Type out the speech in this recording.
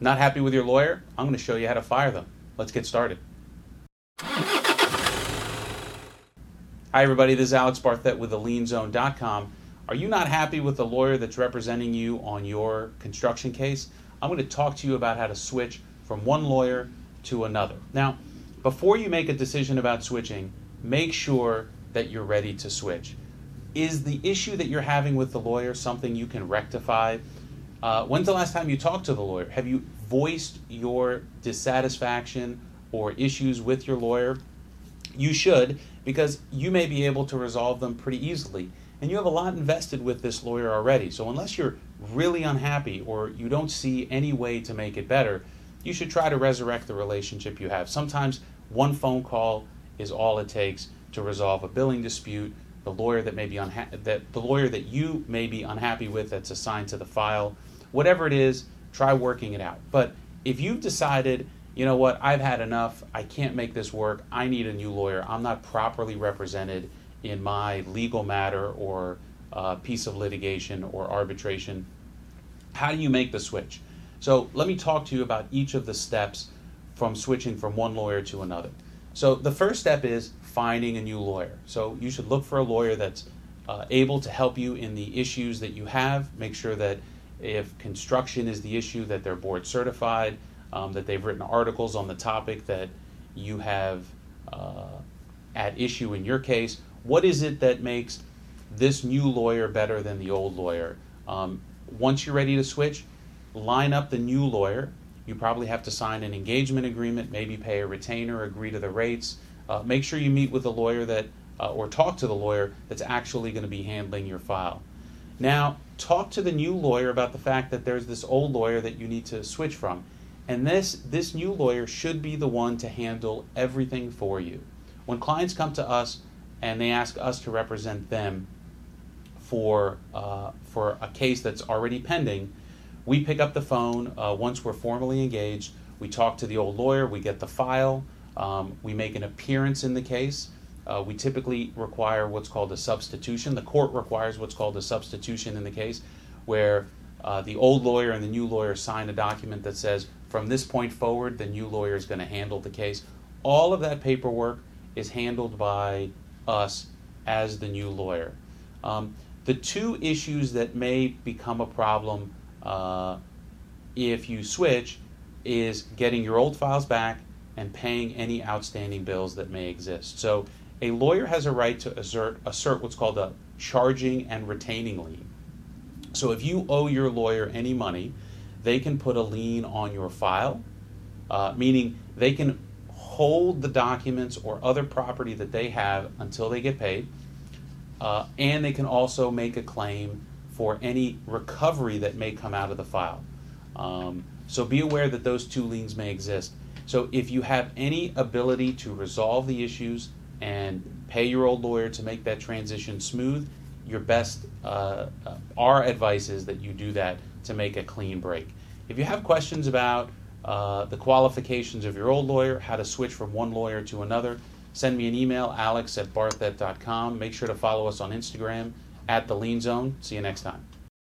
Not happy with your lawyer? I'm going to show you how to fire them. Let's get started. Hi, everybody. This is Alex Barthet with thelienzone.com. Are you not happy with the lawyer that's representing you on your construction case? I'm going to talk to you about how to switch from one lawyer to another. Now, before you make a decision about switching, make sure that you're ready to switch. Is the issue that you're having with the lawyer something you can rectify? Uh, when's the last time you talked to the lawyer? Have you voiced your dissatisfaction or issues with your lawyer? You should, because you may be able to resolve them pretty easily. And you have a lot invested with this lawyer already. So, unless you're really unhappy or you don't see any way to make it better, you should try to resurrect the relationship you have. Sometimes one phone call is all it takes to resolve a billing dispute. The lawyer that may be unha- that the lawyer that you may be unhappy with that's assigned to the file, whatever it is, try working it out. But if you've decided you know what, I've had enough, I can't make this work, I need a new lawyer, I'm not properly represented in my legal matter or uh, piece of litigation or arbitration, how do you make the switch? So let me talk to you about each of the steps from switching from one lawyer to another. So the first step is finding a new lawyer. So you should look for a lawyer that's uh, able to help you in the issues that you have. Make sure that if construction is the issue, that they're board certified, um, that they've written articles on the topic that you have uh, at issue in your case. What is it that makes this new lawyer better than the old lawyer? Um, once you're ready to switch, line up the new lawyer. You probably have to sign an engagement agreement, maybe pay a retainer, agree to the rates. Uh, make sure you meet with the lawyer that, uh, or talk to the lawyer that's actually going to be handling your file. Now, talk to the new lawyer about the fact that there's this old lawyer that you need to switch from. And this, this new lawyer should be the one to handle everything for you. When clients come to us and they ask us to represent them for, uh, for a case that's already pending, we pick up the phone uh, once we're formally engaged. We talk to the old lawyer, we get the file, um, we make an appearance in the case. Uh, we typically require what's called a substitution. The court requires what's called a substitution in the case, where uh, the old lawyer and the new lawyer sign a document that says from this point forward, the new lawyer is going to handle the case. All of that paperwork is handled by us as the new lawyer. Um, the two issues that may become a problem uh, if you switch is getting your old files back and paying any outstanding bills that may exist. So a lawyer has a right to assert, assert what's called a charging and retaining lien. So if you owe your lawyer any money, they can put a lien on your file, uh, meaning they can hold the documents or other property that they have until they get paid, uh, and they can also make a claim for any recovery that may come out of the file. Um, so be aware that those two liens may exist. So if you have any ability to resolve the issues and pay your old lawyer to make that transition smooth, your best, uh, uh, our advice is that you do that to make a clean break. If you have questions about uh, the qualifications of your old lawyer, how to switch from one lawyer to another, send me an email, alex at barthet.com. Make sure to follow us on Instagram at the Lien Zone. See you next time.